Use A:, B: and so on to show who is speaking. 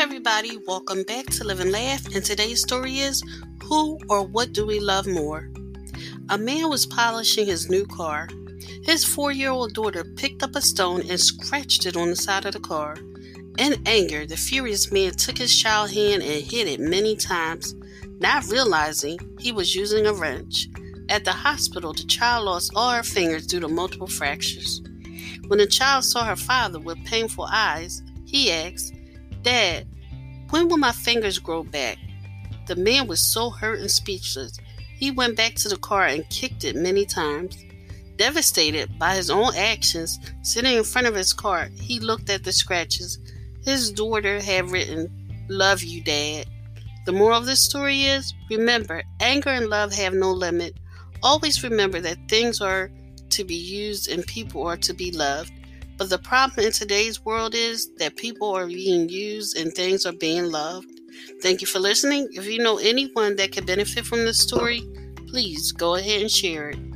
A: everybody. Welcome back to Live and Laugh. And today's story is Who or What Do We Love More? A man was polishing his new car. His four year old daughter picked up a stone and scratched it on the side of the car. In anger, the furious man took his child hand and hit it many times, not realizing he was using a wrench. At the hospital, the child lost all her fingers due to multiple fractures. When the child saw her father with painful eyes, he asked, Dad, when will my fingers grow back? The man was so hurt and speechless. He went back to the car and kicked it many times. Devastated by his own actions, sitting in front of his car, he looked at the scratches. His daughter had written, Love you, Dad. The moral of this story is remember, anger and love have no limit. Always remember that things are to be used and people are to be loved. But the problem in today's world is that people are being used and things are being loved. Thank you for listening. If you know anyone that could benefit from this story, please go ahead and share it.